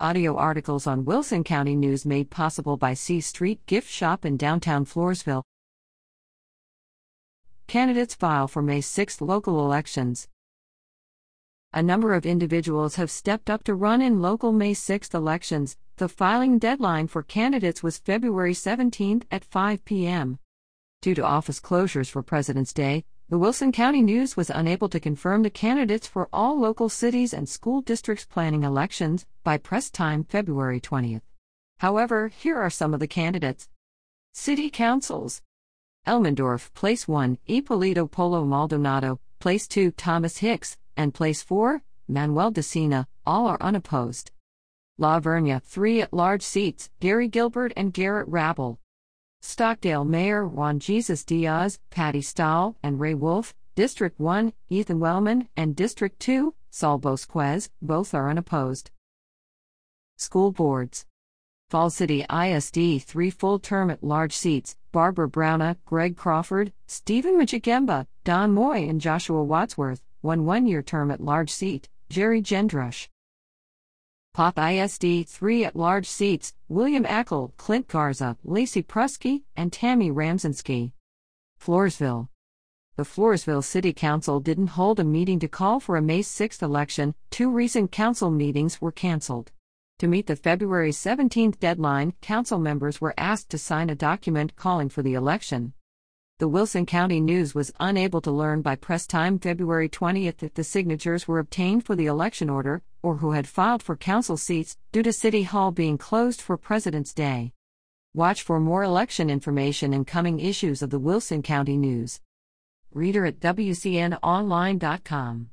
Audio articles on Wilson County News made possible by C Street Gift Shop in downtown Floresville. Candidates file for May 6 local elections. A number of individuals have stepped up to run in local May 6 elections. The filing deadline for candidates was February 17 at 5 p.m. Due to office closures for President's Day, the Wilson County News was unable to confirm the candidates for all local cities and school districts planning elections by press time February 20th. However, here are some of the candidates City Councils Elmendorf, Place 1, Ippolito Polo Maldonado, Place 2, Thomas Hicks, and Place 4, Manuel Decina, all are unopposed. La Vernia, three at large seats, Gary Gilbert and Garrett Rabel. Stockdale Mayor Juan Jesus Diaz, Patty Stahl, and Ray Wolf, District 1, Ethan Wellman, and District 2, Saul Bosquez, both are unopposed. School Boards Falls City ISD 3 full term at large seats, Barbara Browna, Greg Crawford, Stephen Michigemba, Don Moy, and Joshua Wadsworth, one one year term at large seat, Jerry Gendrush. Poth ISD 3 at large seats William Eckel, Clint Garza, Lacey Prusky, and Tammy Ramzinski. Floresville. The Floresville City Council didn't hold a meeting to call for a May 6 election, two recent council meetings were canceled. To meet the February 17 deadline, council members were asked to sign a document calling for the election. The Wilson County News was unable to learn by press time February 20th if the signatures were obtained for the election order, or who had filed for council seats, due to City Hall being closed for President's Day. Watch for more election information in coming issues of the Wilson County News. Reader at WCNOnline.com.